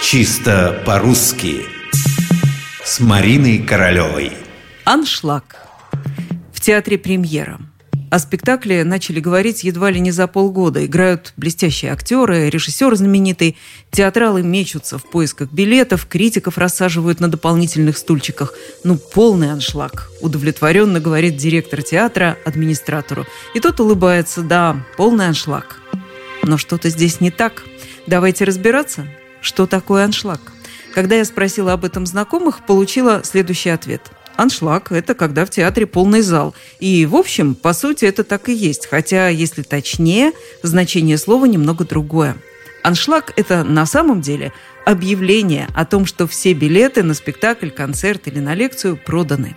Чисто по-русски С Мариной Королевой Аншлаг В театре премьера о спектакле начали говорить едва ли не за полгода. Играют блестящие актеры, режиссер знаменитый, театралы мечутся в поисках билетов, критиков рассаживают на дополнительных стульчиках. Ну, полный аншлаг. Удовлетворенно говорит директор театра администратору. И тот улыбается, да, полный аншлаг. Но что-то здесь не так. Давайте разбираться, что такое аншлаг. Когда я спросила об этом знакомых, получила следующий ответ – Аншлаг – это когда в театре полный зал. И, в общем, по сути, это так и есть. Хотя, если точнее, значение слова немного другое. Аншлаг – это на самом деле объявление о том, что все билеты на спектакль, концерт или на лекцию проданы.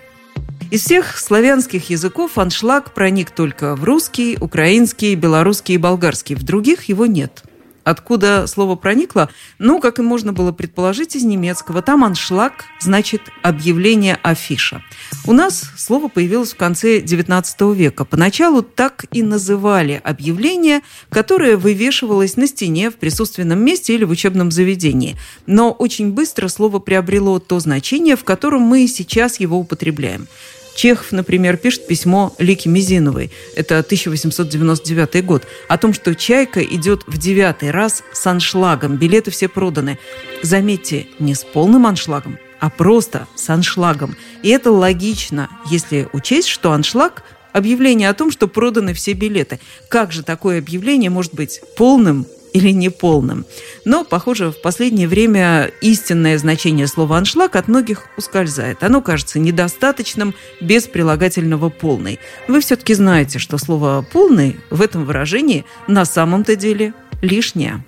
Из всех славянских языков аншлаг проник только в русский, украинский, белорусский и болгарский. В других его нет – Откуда слово проникло? Ну, как и можно было предположить из немецкого. Там аншлаг значит объявление афиша. У нас слово появилось в конце XIX века. Поначалу так и называли объявление, которое вывешивалось на стене в присутственном месте или в учебном заведении. Но очень быстро слово приобрело то значение, в котором мы сейчас его употребляем. Чехов, например, пишет письмо Лике Мизиновой, это 1899 год, о том, что «Чайка» идет в девятый раз с аншлагом, билеты все проданы. Заметьте, не с полным аншлагом, а просто с аншлагом. И это логично, если учесть, что аншлаг – объявление о том, что проданы все билеты. Как же такое объявление может быть полным или неполным. Но, похоже, в последнее время истинное значение слова «аншлаг» от многих ускользает. Оно кажется недостаточным без прилагательного «полный». Вы все-таки знаете, что слово «полный» в этом выражении на самом-то деле лишнее.